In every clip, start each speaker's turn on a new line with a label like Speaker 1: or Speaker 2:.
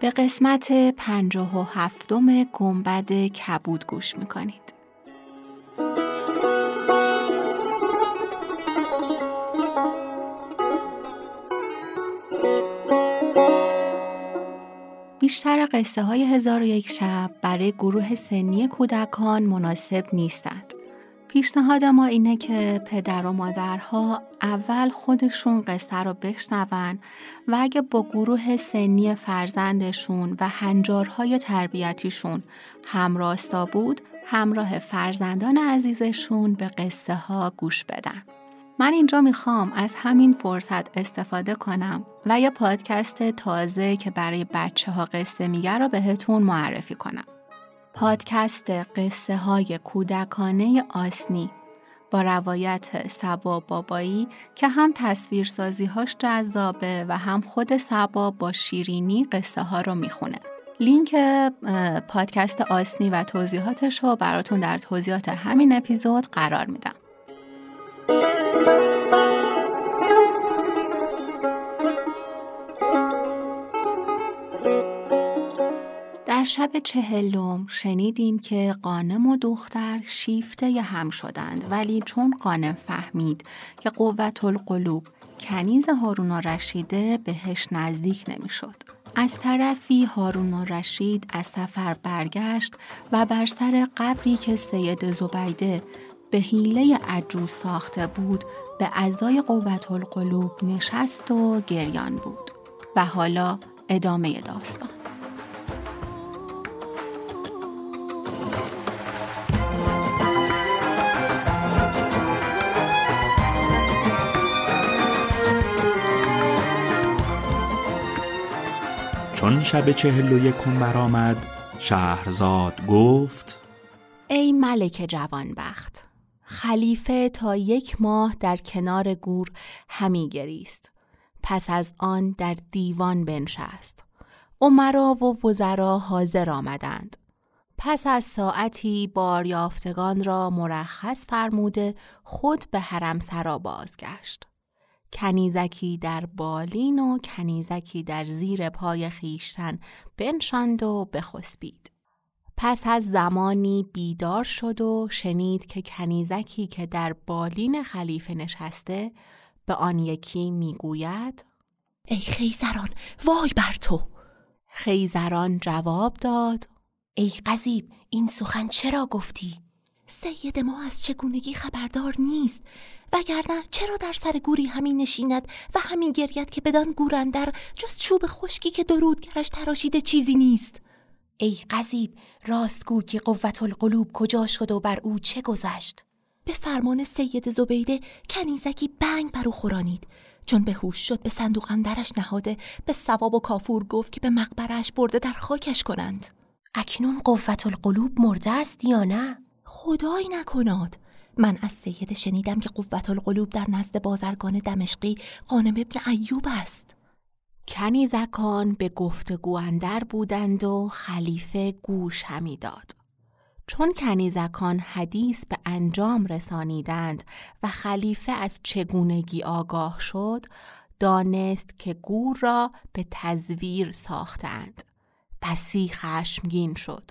Speaker 1: به قسمت پنجاه و هفتم گنبد کبود گوش می‌کنید بیشتر قصه های هزار و یک شب برای گروه سنی کودکان مناسب نیستند. پیشنهاد ما اینه که پدر و مادرها اول خودشون قصه رو بشنون و اگه با گروه سنی فرزندشون و هنجارهای تربیتیشون همراستا بود همراه فرزندان عزیزشون به قصه ها گوش بدن. من اینجا می‌خوام از همین فرصت استفاده کنم و یه پادکست تازه که برای بچه ها قصه میگه رو بهتون معرفی کنم. پادکست قصه های کودکانه آسنی با روایت سبا بابایی که هم تصویرسازی هاش جذابه و هم خود سبا با شیرینی قصه ها رو می‌خونه. لینک پادکست آسنی و توضیحاتش رو براتون در توضیحات همین اپیزود قرار میدم. در شب چهلم شنیدیم که قانم و دختر شیفته هم شدند ولی چون قانم فهمید که قوت القلوب کنیز هارون رشیده بهش نزدیک نمی‌شد. از طرفی هارون رشید از سفر برگشت و بر سر قبری که سید زبیده به حیله عجوز ساخته بود به ازای قوت القلوب نشست و گریان بود و حالا ادامه داستان
Speaker 2: چون شب چهل و یکم برآمد شهرزاد گفت
Speaker 1: ای ملک جوانبخت خلیفه تا یک ماه در کنار گور همی گریست. پس از آن در دیوان بنشست. عمرا و وزرا حاضر آمدند. پس از ساعتی باریافتگان را مرخص فرموده خود به حرم سرا بازگشت. کنیزکی در بالین و کنیزکی در زیر پای خیشتن بنشاند و بخسبید. پس از زمانی بیدار شد و شنید که کنیزکی که در بالین خلیفه نشسته به آن یکی می‌گوید
Speaker 3: ای خیزران وای بر تو
Speaker 1: خیزران جواب داد
Speaker 3: ای قذیب این سخن چرا گفتی؟ سید ما از چگونگی خبردار نیست. وگرنه چرا در سر گوری همین نشیند و همین گرید که بدان گورندر جز چوب خشکی که درودگرش تراشیده چیزی نیست؟ ای قذیب راستگو که قوت القلوب کجا شد و بر او چه گذشت؟ به فرمان سید زبیده کنیزکی بنگ بر او خورانید. چون به هوش شد به صندوق اندرش نهاده به سواب و کافور گفت که به مقبرش برده در خاکش کنند. اکنون قوت القلوب مرده است یا نه؟ خدایی نکناد. من از سید شنیدم که قوت القلوب در نزد بازرگان دمشقی قانم ابن ایوب است.
Speaker 1: کنیزکان به گفتگو اندر بودند و خلیفه گوش همی داد. چون کنیزکان حدیث به انجام رسانیدند و خلیفه از چگونگی آگاه شد دانست که گور را به تزویر ساختند. بسی خشمگین شد.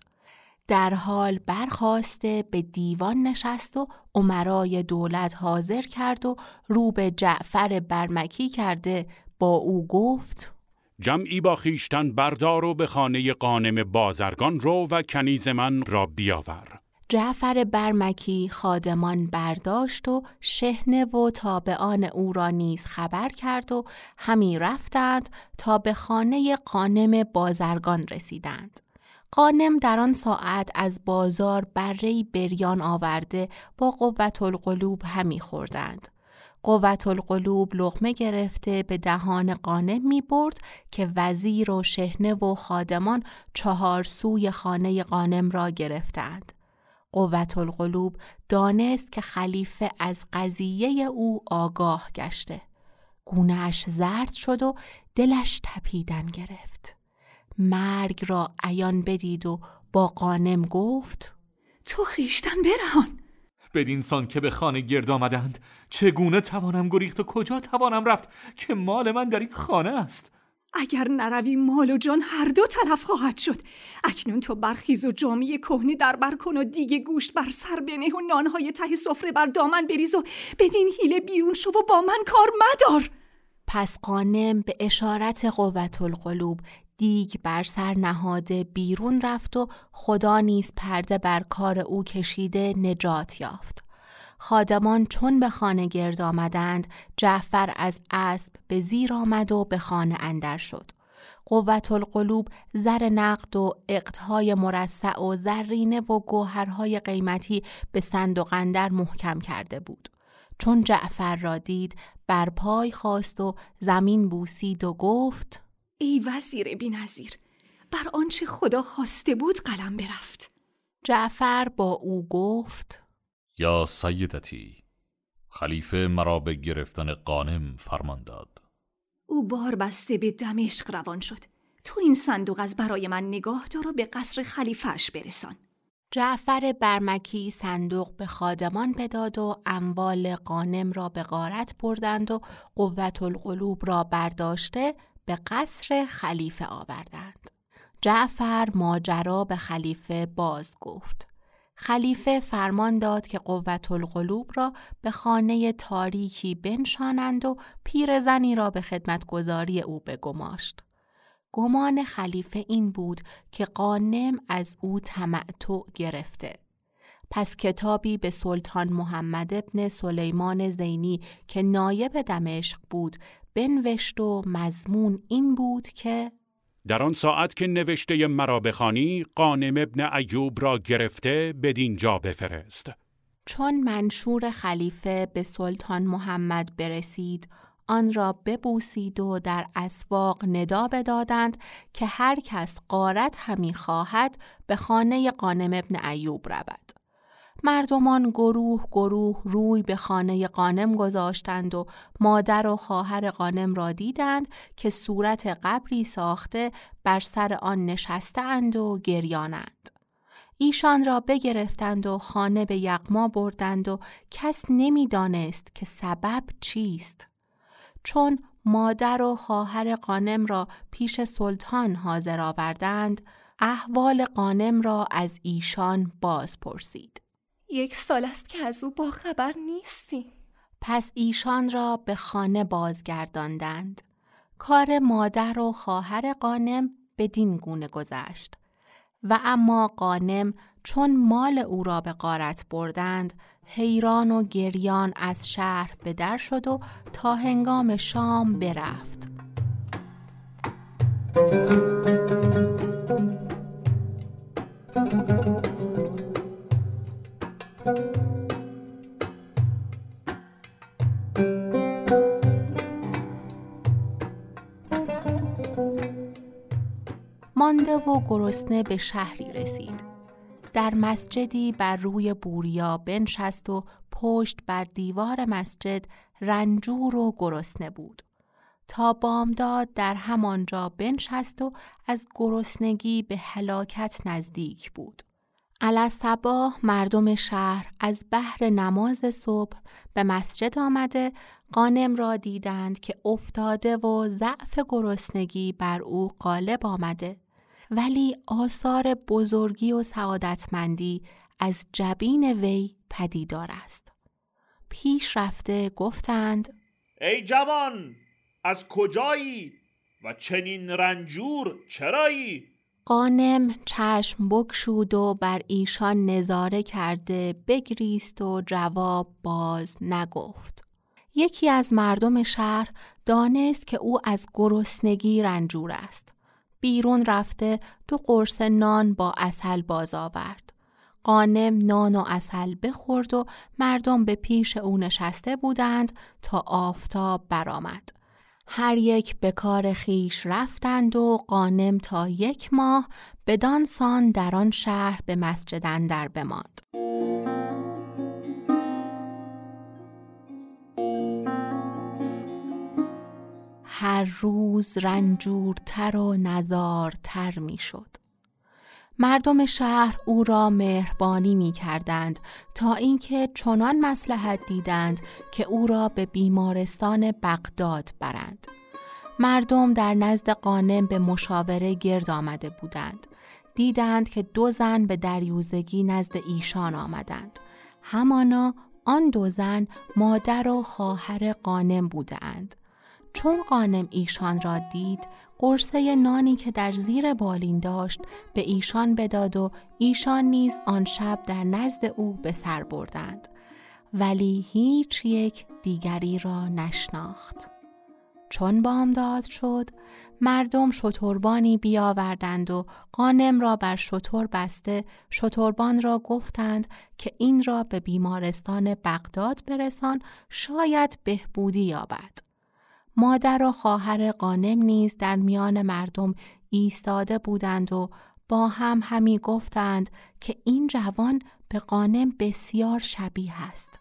Speaker 1: در حال برخواسته به دیوان نشست و عمرای دولت حاضر کرد و رو به جعفر برمکی کرده با او گفت
Speaker 4: جمعی با خیشتن بردار و به خانه قانم بازرگان رو و کنیز من را بیاور
Speaker 1: جعفر برمکی خادمان برداشت و شهنه و تابعان او را نیز خبر کرد و همی رفتند تا به خانه قانم بازرگان رسیدند. قانم در آن ساعت از بازار بره بریان آورده با قوت القلوب همی خوردند. قوت القلوب لغمه گرفته به دهان قانم می برد که وزیر و شهنه و خادمان چهار سوی خانه قانم را گرفتند. قوت القلوب دانست که خلیفه از قضیه او آگاه گشته. گونهش زرد شد و دلش تپیدن گرفت. مرگ را عیان بدید و با قانم گفت
Speaker 5: تو خیشتن برهان.
Speaker 6: بدینسان که به خانه گرد آمدند چگونه توانم گریخت و کجا توانم رفت که مال من در این خانه است؟
Speaker 5: اگر نروی مال و جان هر دو تلف خواهد شد اکنون تو برخیز و جامعه کهنه در بر کن و دیگه گوشت بر سر بنه و نانهای ته سفره بر دامن بریز و بدین حیله بیرون شو و با من کار مدار.
Speaker 1: پس قانم به اشارت قوت القلوب دیگ بر سر نهاده بیرون رفت و خدا نیز پرده بر کار او کشیده نجات یافت. خادمان چون به خانه گرد آمدند جعفر از اسب به زیر آمد و به خانه اندر شد. قوت القلوب زر نقد و اقتهای مرسع و زرینه و گوهرهای قیمتی به صندوق اندر محکم کرده بود. چون جعفر را دید بر پای خواست و زمین بوسید و گفت
Speaker 5: ای وزیر بی نظیر بر آنچه خدا خواسته بود قلم برفت.
Speaker 1: جعفر با او گفت
Speaker 6: یا سیدتی خلیفه مرا به گرفتن قانم فرمان داد.
Speaker 5: او بار بسته به دمشق روان شد. تو این صندوق از برای من نگاه دار و به قصر خلیفهش برسان.
Speaker 1: جعفر برمکی صندوق به خادمان بداد و اموال قانم را به غارت بردند و قوت القلوب را برداشته به قصر خلیفه آوردند. جعفر ماجرا به خلیفه باز گفت. خلیفه فرمان داد که قوت القلوب را به خانه تاریکی بنشانند و پیرزنی را به خدمتگذاری او بگماشت. گمان خلیفه این بود که قانم از او تمعتع گرفته. پس کتابی به سلطان محمد ابن سلیمان زینی که نایب دمشق بود بنوشت و مضمون این بود که
Speaker 4: در آن ساعت که نوشته مرا بخوانی قانم ابن ایوب را گرفته بدین جا بفرست.
Speaker 1: چون منشور خلیفه به سلطان محمد برسید آن را ببوسید و در اسواق ندا بدادند که هر کس قارت همی خواهد به خانه قانم ابن ایوب رود. مردمان گروه گروه روی به خانه قانم گذاشتند و مادر و خواهر قانم را دیدند که صورت قبری ساخته بر سر آن نشستند و گریانند. ایشان را بگرفتند و خانه به یقما بردند و کس نمی‌دانست که سبب چیست. چون مادر و خواهر قانم را پیش سلطان حاضر آوردند، احوال قانم را از ایشان باز پرسید.
Speaker 3: یک سال است که از او با خبر نیستی
Speaker 1: پس ایشان را به خانه بازگرداندند. کار مادر و خواهر قانم بدین گونه گذشت. و اما قانم چون مال او را به قارت بردند حیران و گریان از شهر به در شد و تا هنگام شام برفت. گرسنه به شهری رسید. در مسجدی بر روی بوریا بنشست و پشت بر دیوار مسجد رنجور و گرسنه بود. تا بامداد در همانجا بنشست و از گرسنگی به هلاکت نزدیک بود. الاسباه مردم شهر از بحر نماز صبح به مسجد آمده قانم را دیدند که افتاده و ضعف گرسنگی بر او غالب آمده ولی آثار بزرگی و سعادتمندی از جبین وی پدیدار است. پیش رفته گفتند
Speaker 7: ای جوان از کجایی و چنین رنجور چرایی؟
Speaker 1: قانم چشم بکشود و بر ایشان نظاره کرده بگریست و جواب باز نگفت. یکی از مردم شهر دانست که او از گرسنگی رنجور است. بیرون رفته دو قرص نان با اصل باز آورد. قانم نان و اصل بخورد و مردم به پیش او نشسته بودند تا آفتاب برآمد. هر یک به کار خیش رفتند و قانم تا یک ماه بدان سان در آن شهر به مسجد اندر بماند. هر روز رنجورتر و نزارتر می شد. مردم شهر او را مهربانی می کردند تا اینکه چنان مسلحت دیدند که او را به بیمارستان بغداد برند. مردم در نزد قانم به مشاوره گرد آمده بودند. دیدند که دو زن به دریوزگی نزد ایشان آمدند. همانا آن دو زن مادر و خواهر قانم بودند. چون قانم ایشان را دید قرصه نانی که در زیر بالین داشت به ایشان بداد و ایشان نیز آن شب در نزد او به سر بردند. ولی هیچ یک دیگری را نشناخت. چون بامداد شد مردم شتربانی بیاوردند و قانم را بر شتر بسته شتربان را گفتند که این را به بیمارستان بغداد برسان شاید بهبودی یابد. مادر و خواهر قانم نیز در میان مردم ایستاده بودند و با هم همی گفتند که این جوان به قانم بسیار شبیه است.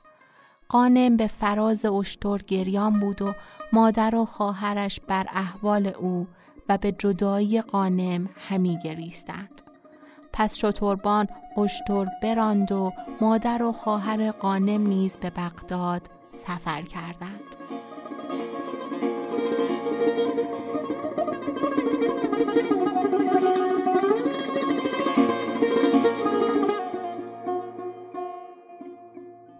Speaker 1: قانم به فراز اشتر گریان بود و مادر و خواهرش بر احوال او و به جدایی قانم همی گریستند. پس شتربان اشتر براند و مادر و خواهر قانم نیز به بغداد سفر کردند.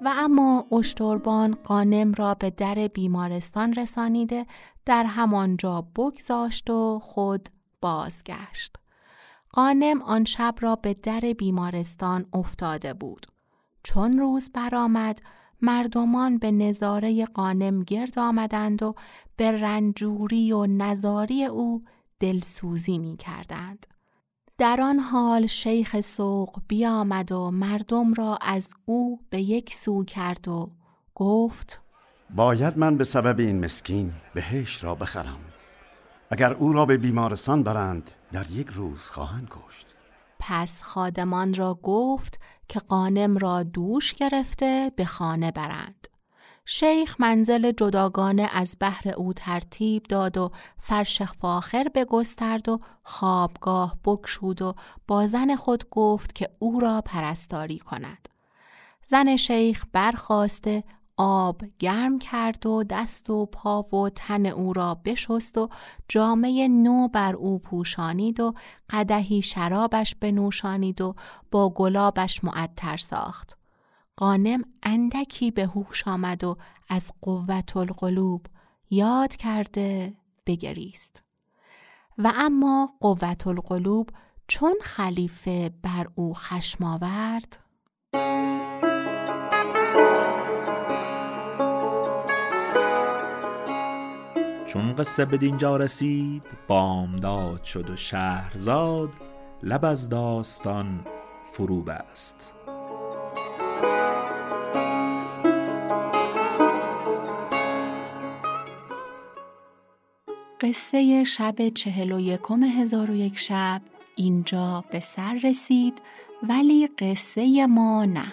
Speaker 1: و اما اشتربان قانم را به در بیمارستان رسانیده در همانجا بگذاشت و خود بازگشت. قانم آن شب را به در بیمارستان افتاده بود. چون روز برآمد مردمان به نظاره قانم گرد آمدند و به رنجوری و نظاری او دلسوزی می کردند. در آن حال شیخ سوق بیامد و مردم را از او به یک سو کرد و گفت
Speaker 8: باید من به سبب این مسکین بهش را بخرم اگر او را به بیمارستان برند در یک روز خواهند کشت
Speaker 1: پس خادمان را گفت که قانم را دوش گرفته به خانه برند شیخ منزل جداگانه از بحر او ترتیب داد و فرش فاخر بگسترد و خوابگاه بکشود و با زن خود گفت که او را پرستاری کند. زن شیخ برخواسته آب گرم کرد و دست و پا و تن او را بشست و جامعه نو بر او پوشانید و قدهی شرابش بنوشانید و با گلابش معطر ساخت. قانم اندکی به هوش آمد و از قوت القلوب یاد کرده بگریست و اما قوت القلوب چون خلیفه بر او خشم آورد
Speaker 2: چون قصه به دینجا رسید بامداد شد و شهرزاد لب از داستان فرو بست.
Speaker 1: قصه شب چهل و یکم هزار و یک شب اینجا به سر رسید ولی قصه ما نه.